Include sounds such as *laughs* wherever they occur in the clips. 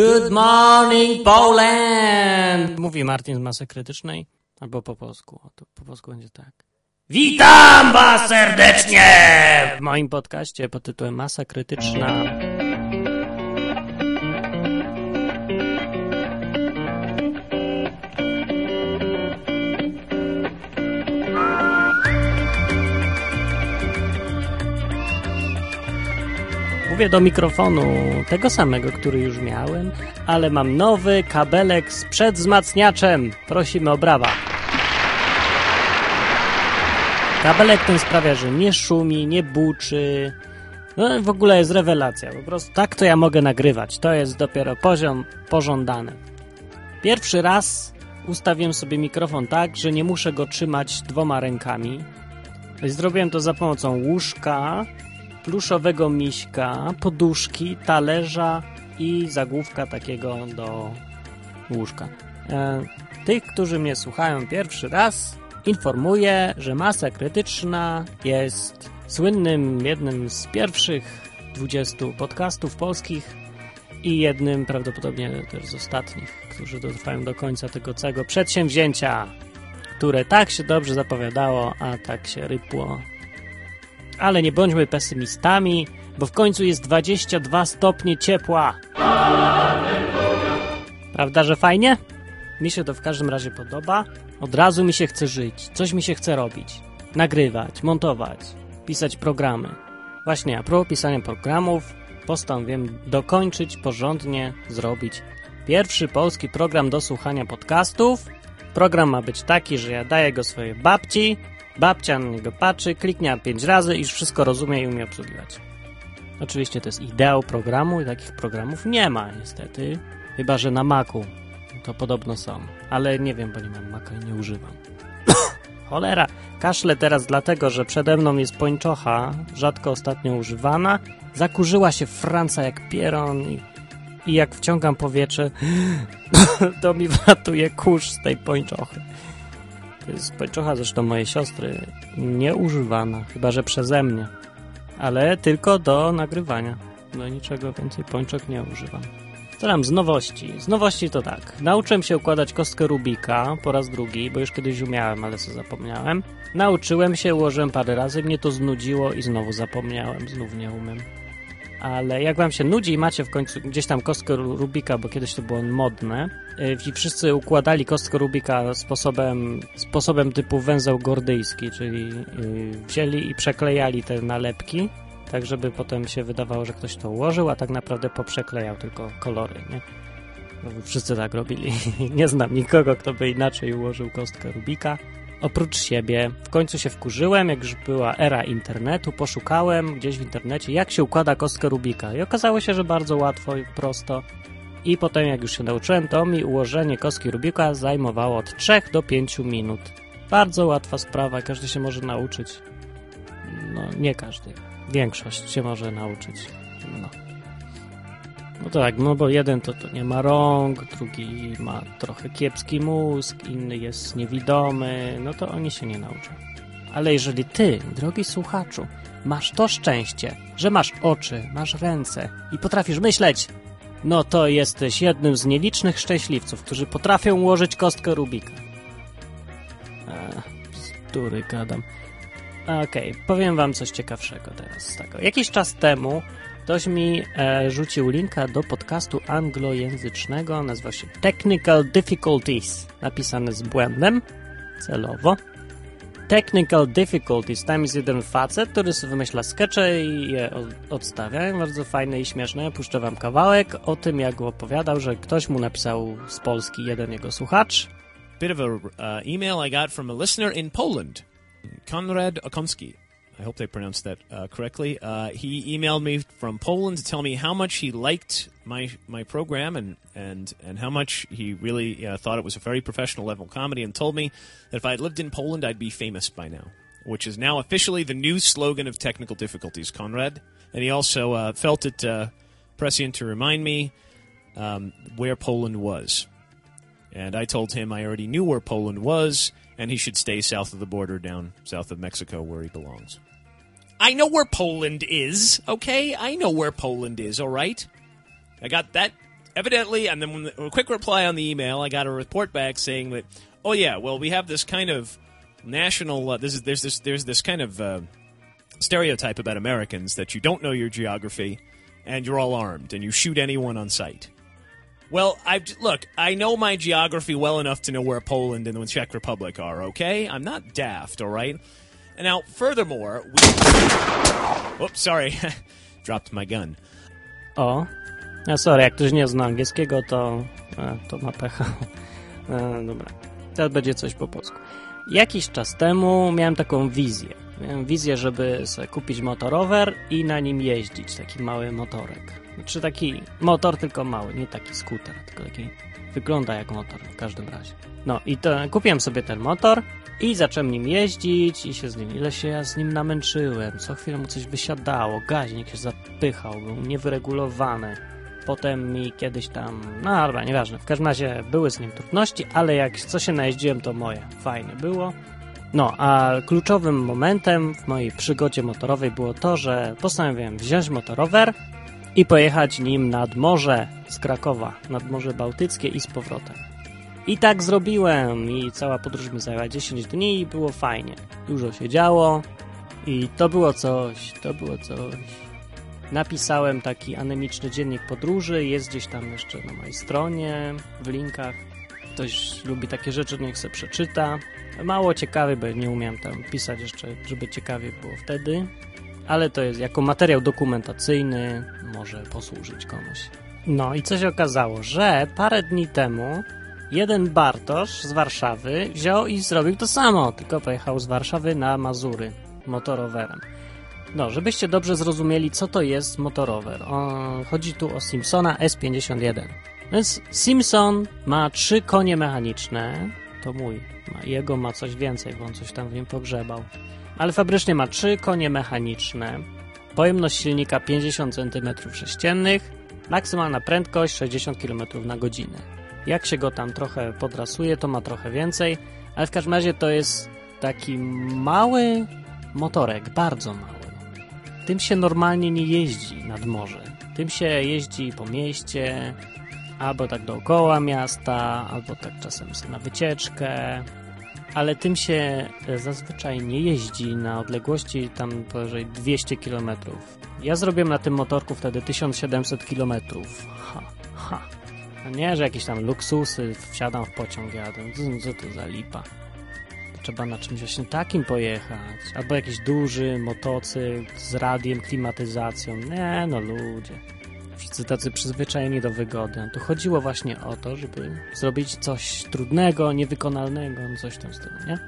Good morning Poland! Mówi Martin z Masy Krytycznej, albo po polsku. O, to po polsku będzie tak. Witam was serdecznie w moim podcaście pod tytułem Masa Krytyczna. Mówię do mikrofonu tego samego, który już miałem, ale mam nowy kabelek z przedwzmacniaczem. Prosimy o brawa. Kabelek ten sprawia, że nie szumi, nie buczy. No w ogóle jest rewelacja. Po prostu tak to ja mogę nagrywać. To jest dopiero poziom pożądany. Pierwszy raz ustawiłem sobie mikrofon tak, że nie muszę go trzymać dwoma rękami. Zrobiłem to za pomocą łóżka, pluszowego miśka, poduszki, talerza i zagłówka takiego do łóżka. E, tych, którzy mnie słuchają pierwszy raz, informuję, że Masa Krytyczna jest słynnym, jednym z pierwszych 20 podcastów polskich i jednym prawdopodobnie też z ostatnich, którzy dotrwają do końca tego całego przedsięwzięcia, które tak się dobrze zapowiadało, a tak się rypło ale nie bądźmy pesymistami, bo w końcu jest 22 stopnie ciepła. Prawda, że fajnie? Mi się to w każdym razie podoba. Od razu mi się chce żyć, coś mi się chce robić. Nagrywać, montować, pisać programy. Właśnie, a propos pisania programów, postanowiłem dokończyć, porządnie zrobić pierwszy polski program do słuchania podcastów. Program ma być taki, że ja daję go swojej babci, Babcia na niego patrzy, kliknie pięć razy i już wszystko rozumie i umie obsługiwać. Oczywiście to jest ideał programu i takich programów nie ma niestety. Chyba, że na Macu to podobno są. Ale nie wiem, bo nie mam Maca i nie używam. *coughs* Cholera, kaszle teraz dlatego, że przede mną jest pończocha, rzadko ostatnio używana. Zakurzyła się Franca jak pieron i, i jak wciągam powietrze, *coughs* to mi *laughs* wlatuje kurz z tej pończochy. To jest pończocha zresztą mojej siostry, nieużywana, chyba że przeze mnie, ale tylko do nagrywania. Do niczego więcej pończok nie używam. Co tam z nowości? Z nowości to tak. Nauczyłem się układać kostkę Rubika po raz drugi, bo już kiedyś umiałem, ale co zapomniałem. Nauczyłem się, ułożyłem parę razy, mnie to znudziło i znowu zapomniałem, znów nie umiem ale jak wam się nudzi i macie w końcu gdzieś tam kostkę Rubika, bo kiedyś to było modne y, i wszyscy układali kostkę Rubika sposobem, sposobem typu węzeł gordyjski, czyli y, wzięli i przeklejali te nalepki, tak żeby potem się wydawało, że ktoś to ułożył, a tak naprawdę poprzeklejał tylko kolory, nie? No, wszyscy tak robili. *laughs* nie znam nikogo, kto by inaczej ułożył kostkę Rubika oprócz siebie. W końcu się wkurzyłem, jak już była era internetu, poszukałem gdzieś w internecie, jak się układa kostkę Rubika. I okazało się, że bardzo łatwo i prosto. I potem, jak już się nauczyłem, to mi ułożenie kostki Rubika zajmowało od 3 do 5 minut. Bardzo łatwa sprawa, każdy się może nauczyć. No, nie każdy. Większość się może nauczyć. No. No tak, no bo jeden to, to nie ma rąk, drugi ma trochę kiepski mózg, inny jest niewidomy, no to oni się nie nauczą. Ale jeżeli ty, drogi słuchaczu, masz to szczęście, że masz oczy, masz ręce i potrafisz myśleć, no to jesteś jednym z nielicznych szczęśliwców, którzy potrafią ułożyć kostkę Rubika. Który gadam. Okej, okay, powiem wam coś ciekawszego teraz z tego. Jakiś czas temu Ktoś mi e, rzucił linka do podcastu anglojęzycznego, nazywa się Technical Difficulties, napisane z błędem, celowo. Technical Difficulties, tam jest jeden facet, który sobie wymyśla skecze i je odstawia, bardzo fajne i śmieszne. Puszczę wam kawałek o tym, jak opowiadał, że ktoś mu napisał z Polski jeden jego słuchacz. Bit of a uh, email I got from a listener in Poland, Konrad Okomski. I hope they pronounced that uh, correctly. Uh, he emailed me from Poland to tell me how much he liked my my program and and and how much he really uh, thought it was a very professional level comedy, and told me that if I had lived in Poland, I'd be famous by now, which is now officially the new slogan of Technical Difficulties, Conrad. And he also uh, felt it uh, prescient to remind me um, where Poland was. And I told him I already knew where Poland was, and he should stay south of the border down south of Mexico where he belongs. I know where Poland is, okay? I know where Poland is, all right? I got that evidently, and then the, a quick reply on the email, I got a report back saying that, oh yeah, well we have this kind of national. Uh, this is there's this there's this kind of uh, stereotype about Americans that you don't know your geography and you're all armed and you shoot anyone on sight. Well, I look. I know my geography well enough to know where Poland and the Czech Republic are. Okay, I'm not daft. All right. And now, furthermore, we. Oops, sorry, *laughs* dropped my gun. O, a sorry, jak ktoś nie zna angielskiego, to, a, to ma pecha. A, *laughs* dobra, teraz będzie coś po polsku. Jakiś czas temu miałem taką wizję. Miałem wizję, żeby sobie kupić motorower i na nim jeździć, taki mały motorek. Czy taki motor, tylko mały, nie taki skuter, tylko taki wygląda jak motor w każdym razie. No i to kupiłem sobie ten motor i zacząłem nim jeździć i się z nim, ile się ja z nim namęczyłem. Co chwilę mu coś wysiadało, gaźnik się zapychał, był niewyregulowany. Potem mi kiedyś tam, no dobra, nieważne, w każdym razie były z nim trudności, ale jak co się najeździłem, to moje. Fajne było. No, a kluczowym momentem w mojej przygodzie motorowej było to, że postanowiłem wziąć motorower i pojechać nim nad morze z Krakowa, nad Morze Bałtyckie i z powrotem. I tak zrobiłem i cała podróż mi zajęła 10 dni i było fajnie. Dużo się działo i to było coś, to było coś. Napisałem taki anemiczny dziennik podróży, jest gdzieś tam jeszcze na mojej stronie, w linkach. Ktoś lubi takie rzeczy, niech se przeczyta. Mało ciekawy, bo nie umiałem tam pisać jeszcze, żeby ciekawie było wtedy. Ale to jest jako materiał dokumentacyjny, może posłużyć komuś. No i co się okazało, że parę dni temu jeden Bartosz z Warszawy wziął i zrobił to samo, tylko pojechał z Warszawy na Mazury motorowerem. No, żebyście dobrze zrozumieli, co to jest motorower. O, chodzi tu o Simpsona S51. Więc Simpson ma trzy konie mechaniczne, to mój, jego ma coś więcej, bo on coś tam w nim pogrzebał. Ale fabrycznie ma trzy konie mechaniczne, pojemność silnika 50 cm3, maksymalna prędkość 60 km na godzinę. Jak się go tam trochę podrasuje, to ma trochę więcej, ale w każdym razie to jest taki mały motorek, bardzo mały. Tym się normalnie nie jeździ nad morze. Tym się jeździ po mieście, albo tak dookoła miasta, albo tak czasem na wycieczkę, ale tym się zazwyczaj nie jeździ na odległości tam powyżej 200 km. Ja zrobiłem na tym motorku wtedy 1700 km. Ha, ha. Nie, że jakieś tam luksusy, wsiadam w pociąg, jadę. Co to za lipa? Trzeba na czymś właśnie takim pojechać. Albo jakiś duży motocykl z radiem, klimatyzacją. Nie, no ludzie. Wszyscy tacy przyzwyczajeni do wygody. Tu chodziło właśnie o to, żeby zrobić coś trudnego, niewykonalnego, no coś tam z tego, nie?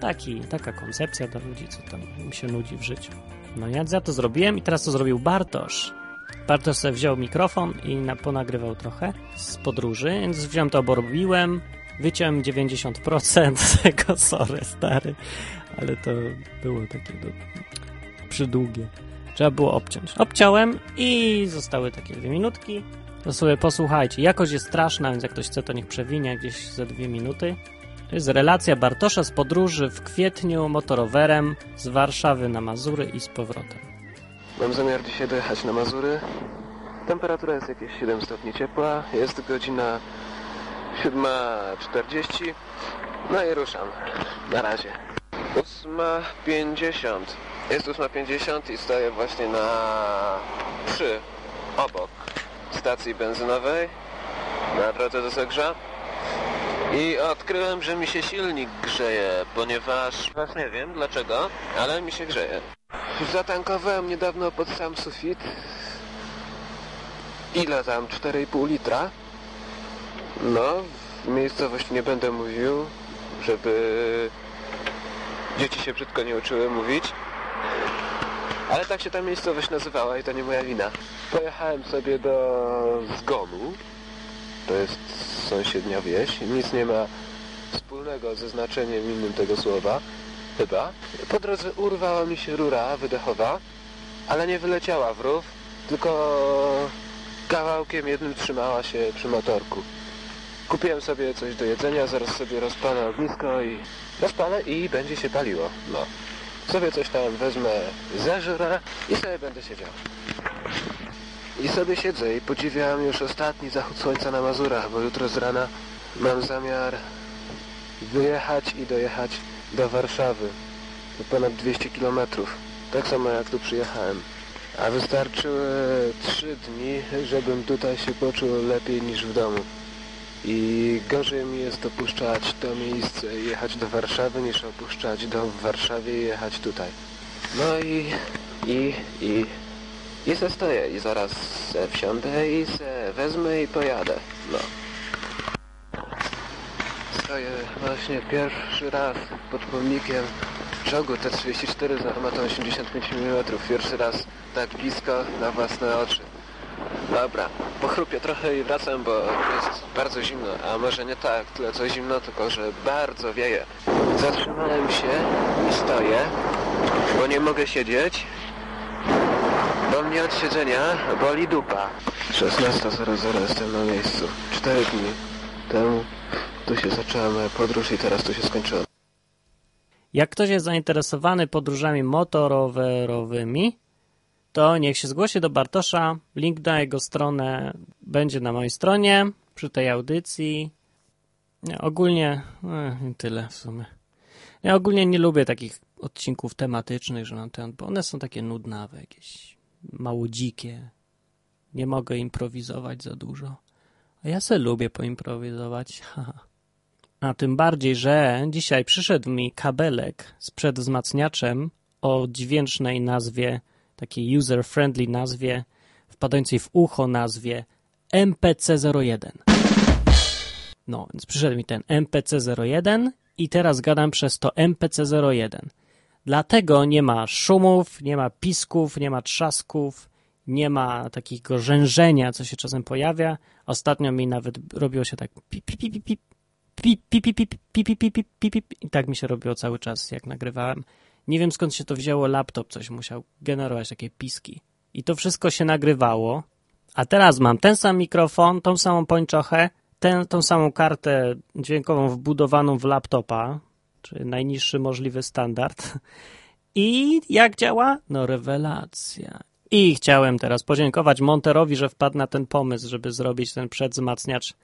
Taki, taka koncepcja dla ludzi, co tam im się nudzi w życiu. No ja za to zrobiłem i teraz to zrobił Bartosz. Bartosz sobie wziął mikrofon i na, ponagrywał trochę z podróży, więc wziąłem to, obrobiłem, wyciąłem 90% tego, sorry stary, ale to było takie do, przydługie. Trzeba było obciąć. Obciąłem i zostały takie dwie minutki. To sobie posłuchajcie. Jakość jest straszna, więc jak ktoś chce, to niech przewinie gdzieś za dwie minuty. To jest relacja Bartosza z podróży w kwietniu motorowerem z Warszawy na Mazury i z powrotem. Mam zamiar dzisiaj dojechać na Mazury. Temperatura jest jakieś 7 stopni ciepła. Jest godzina 7.40. No i ruszam. Na razie. 8.50. Jest 8.50 i stoję właśnie na 3 obok stacji benzynowej na drodze do Zegrza. I odkryłem, że mi się silnik grzeje, ponieważ... Was nie wiem dlaczego, ale mi się grzeje. Zatankowałem niedawno pod sam sufit. Ile tam? 4,5 litra. No, w miejscowości nie będę mówił, żeby dzieci się brzydko nie uczyły mówić. Ale tak się ta miejscowość nazywała i to nie moja wina. Pojechałem sobie do Zgonu. To jest sąsiednia wieś. Nic nie ma wspólnego ze znaczeniem innym tego słowa. Chyba. Po drodze urwała mi się rura wydechowa, ale nie wyleciała w rów, tylko kawałkiem jednym trzymała się przy motorku. Kupiłem sobie coś do jedzenia, zaraz sobie rozpalę ognisko i rozpalę i będzie się paliło. No. Sobie coś tam wezmę, zeżrę i sobie będę siedział. I sobie siedzę i podziwiam już ostatni zachód słońca na Mazurach, bo jutro z rana mam zamiar wyjechać i dojechać do Warszawy. To ponad 200 kilometrów. Tak samo jak tu przyjechałem. A wystarczyły trzy dni, żebym tutaj się poczuł lepiej niż w domu. I gorzej mi jest opuszczać to miejsce i jechać do Warszawy, niż opuszczać dom w Warszawie i jechać tutaj. No i, i, i, i se stoję i zaraz se wsiądę i se wezmę i pojadę. No. Stoję właśnie pierwszy raz pod pomnikiem czołgu T-34 z armatą 85 mm. Pierwszy raz tak blisko na własne oczy. Dobra, pochrupię trochę i wracam, bo jest bardzo zimno, a może nie tak, tyle co zimno, tylko że bardzo wieje. Zatrzymałem się i stoję, bo nie mogę siedzieć, bo mnie od siedzenia boli dupa. 16.00 jestem na miejscu. Cztery dni temu tu się zaczęła moja podróż i teraz tu się skończyła. Jak ktoś jest zainteresowany podróżami motorowerowymi, to niech się zgłosi do Bartosza. Link na jego stronę będzie na mojej stronie przy tej audycji. Nie, ogólnie e, tyle w sumie. Ja ogólnie nie lubię takich odcinków tematycznych, że na ten, bo one są takie nudnawe, jakieś mało dzikie. Nie mogę improwizować za dużo. A ja se lubię poimprowizować. *laughs* A tym bardziej, że dzisiaj przyszedł mi kabelek z przedwzmacniaczem o dźwięcznej nazwie, takiej user-friendly nazwie, wpadającej w ucho nazwie MPC01. No, więc przyszedł mi ten MPC01 i teraz gadam przez to MPC01. Dlatego nie ma szumów, nie ma pisków, nie ma trzasków, nie ma takiego rzężenia, co się czasem pojawia. Ostatnio mi nawet robiło się tak pip, pip, pip, pip, pip, pip, pip, pip, pip, pip, pip, pip. I tak mi się robiło cały czas, jak nagrywałem. Nie wiem skąd się to wzięło, laptop coś musiał generować takie piski. I to wszystko się nagrywało. A teraz mam ten sam mikrofon, tą samą pończochę, tę, tą samą kartę dźwiękową wbudowaną w laptopa, czyli najniższy możliwy standard. I jak działa? No rewelacja. I chciałem teraz podziękować Monterowi, że wpadł na ten pomysł, żeby zrobić ten przedzmacniacz.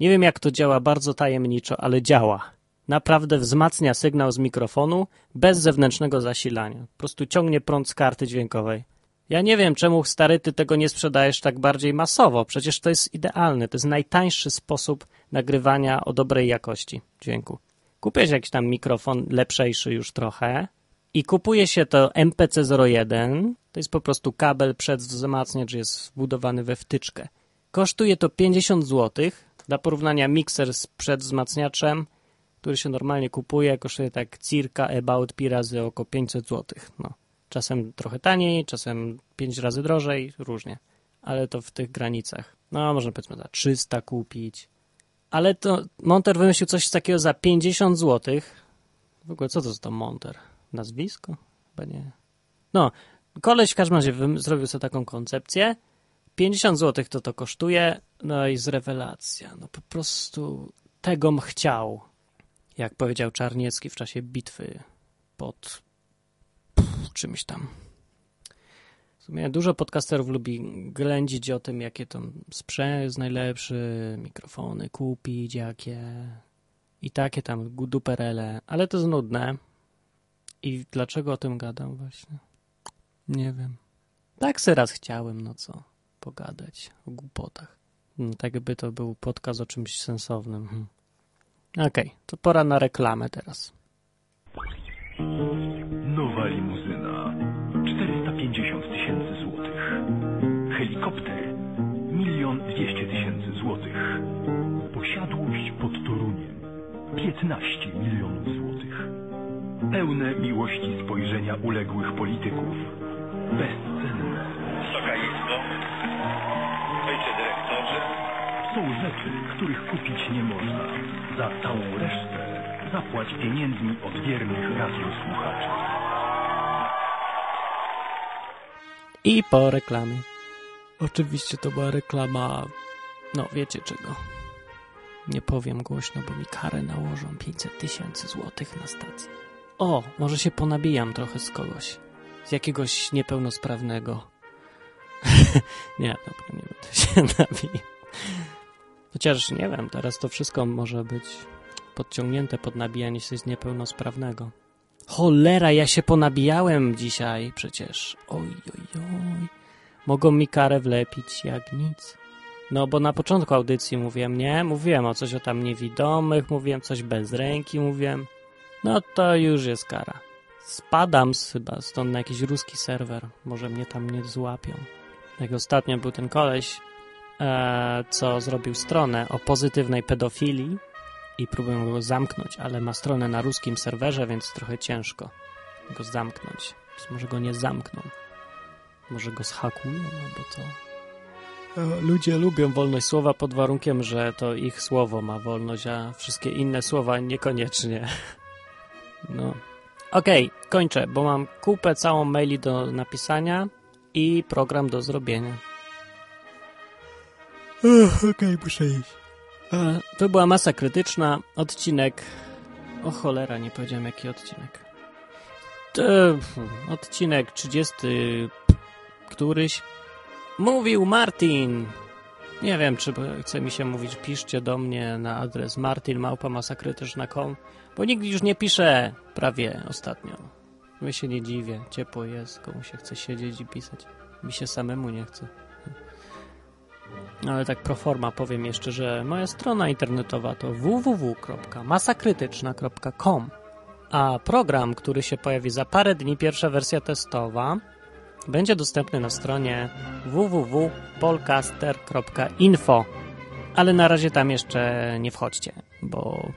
Nie wiem jak to działa bardzo tajemniczo, ale działa. Naprawdę wzmacnia sygnał z mikrofonu bez zewnętrznego zasilania. Po prostu ciągnie prąd z karty dźwiękowej. Ja nie wiem, czemu stary ty tego nie sprzedajesz tak bardziej masowo. Przecież to jest idealne. To jest najtańszy sposób nagrywania o dobrej jakości dźwięku. Kupię jakiś tam mikrofon lepszejszy już trochę i kupuje się to MPC01. To jest po prostu kabel przedwzmacniacz, jest wbudowany we wtyczkę. Kosztuje to 50 zł. Dla porównania mikser z przedwzmacniaczem, który się normalnie kupuje, kosztuje tak circa about pi razy około 500 zł. No. Czasem trochę taniej, czasem 5 razy drożej, różnie. Ale to w tych granicach. No, można powiedzmy za 300 kupić. Ale to Monter wymyślił coś takiego za 50 zł. W ogóle co to jest to Monter? Nazwisko? Chyba nie. No, koleś w każdym razie zrobił sobie taką koncepcję. 50 zł to to kosztuje, no i z rewelacja. No po prostu tegom chciał. Jak powiedział Czarniecki w czasie bitwy pod pff, czymś tam. W sumie dużo podcasterów lubi ględzić o tym, jakie tam sprzęt jest najlepszy, mikrofony kupić, jakie i takie tam duperele, ale to jest nudne. I dlaczego o tym gadam właśnie? Nie wiem. Tak se raz chciałem, no co, pogadać o głupotach. No, tak by to był podcast o czymś sensownym. Okej, okay, to pora na reklamę teraz. Nowa limuzyna. 450 tysięcy złotych. Helikopter. Milion dwieście tysięcy złotych. Posiadłość pod Toruniem. 15 milionów złotych. Pełne miłości spojrzenia uległych polityków. Bezcenne. Wysoka Izbo, ojcze dyrektorze, Są rzeczy, których kupić nie można. Za całą resztę zapłać pieniędzmi od wiernych radiosłuchaczy. I po reklamie. Oczywiście to była reklama, no wiecie czego. Nie powiem głośno, bo mi karę nałożą 500 tysięcy złotych na stację. O, może się ponabijam trochę z kogoś. Z jakiegoś niepełnosprawnego. *laughs* nie, dobra, nie będę się *laughs* nabijał. Chociaż nie wiem, teraz to wszystko może być podciągnięte pod nabijanie się z niepełnosprawnego. Cholera, ja się ponabijałem dzisiaj przecież. Oj, oj, oj. Mogą mi karę wlepić jak nic. No, bo na początku audycji mówiłem, nie? Mówiłem o coś o tam niewidomych, mówiłem coś bez ręki, mówiłem. No to już jest kara. Spadam z, chyba stąd na jakiś ruski serwer. Może mnie tam nie złapią. Jak ostatnio był ten koleś, co zrobił stronę o pozytywnej pedofilii i próbują go zamknąć, ale ma stronę na ruskim serwerze, więc trochę ciężko go zamknąć. Więc może go nie zamkną. Może go zhakują albo co. E, Ludzie lubią wolność słowa pod warunkiem, że to ich słowo ma wolność, a wszystkie inne słowa niekoniecznie. *laughs* No. Okej, kończę, bo mam kupę całą maili do napisania i program do zrobienia. Okej, muszę iść. To była masa krytyczna. Odcinek. O cholera, nie powiedziałem jaki odcinek. To, odcinek 30. któryś. Mówił Martin. Nie wiem, czy chce mi się mówić, piszcie do mnie na adres martinmałpamasakrytyczna.com, bo nikt już nie pisze prawie ostatnio. My się nie dziwię, ciepło jest, komu się chce siedzieć i pisać. Mi się samemu nie chce. Ale tak pro forma powiem jeszcze, że moja strona internetowa to www.masakrytyczna.com a program, który się pojawi za parę dni, pierwsza wersja testowa, będzie dostępny na stronie www.polcaster.info ale na razie tam jeszcze nie wchodźcie, bo,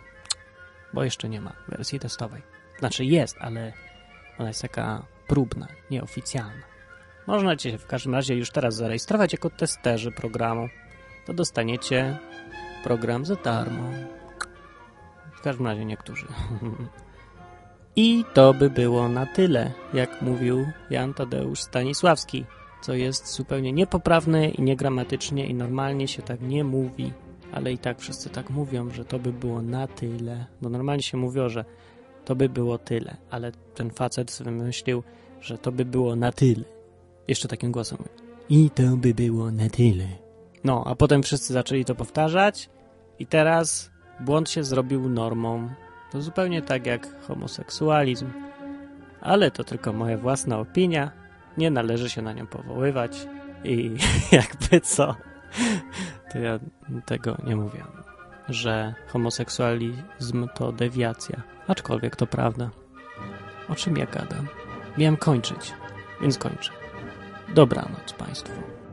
bo jeszcze nie ma wersji testowej. Znaczy jest, ale ona jest taka próbna, nieoficjalna. Można cię w każdym razie już teraz zarejestrować jako testerzy programu. To dostaniecie program za darmo. W każdym razie niektórzy. *laughs* I to by było na tyle, jak mówił Jan Tadeusz Stanisławski, co jest zupełnie niepoprawne i niegramatycznie i normalnie się tak nie mówi, ale i tak wszyscy tak mówią, że to by było na tyle. Bo normalnie się mówiło, że to by było tyle, ale ten facet wymyślił, że to by było na tyle. Jeszcze takim głosem. I to by było na tyle. No, a potem wszyscy zaczęli to powtarzać i teraz błąd się zrobił normą. To zupełnie tak jak homoseksualizm. Ale to tylko moja własna opinia. Nie należy się na nią powoływać. I *laughs* jakby co, to ja tego nie mówię. Że homoseksualizm to dewiacja. Aczkolwiek to prawda. O czym ja gadam? Miałem kończyć, więc kończę. Dobranoc Państwu.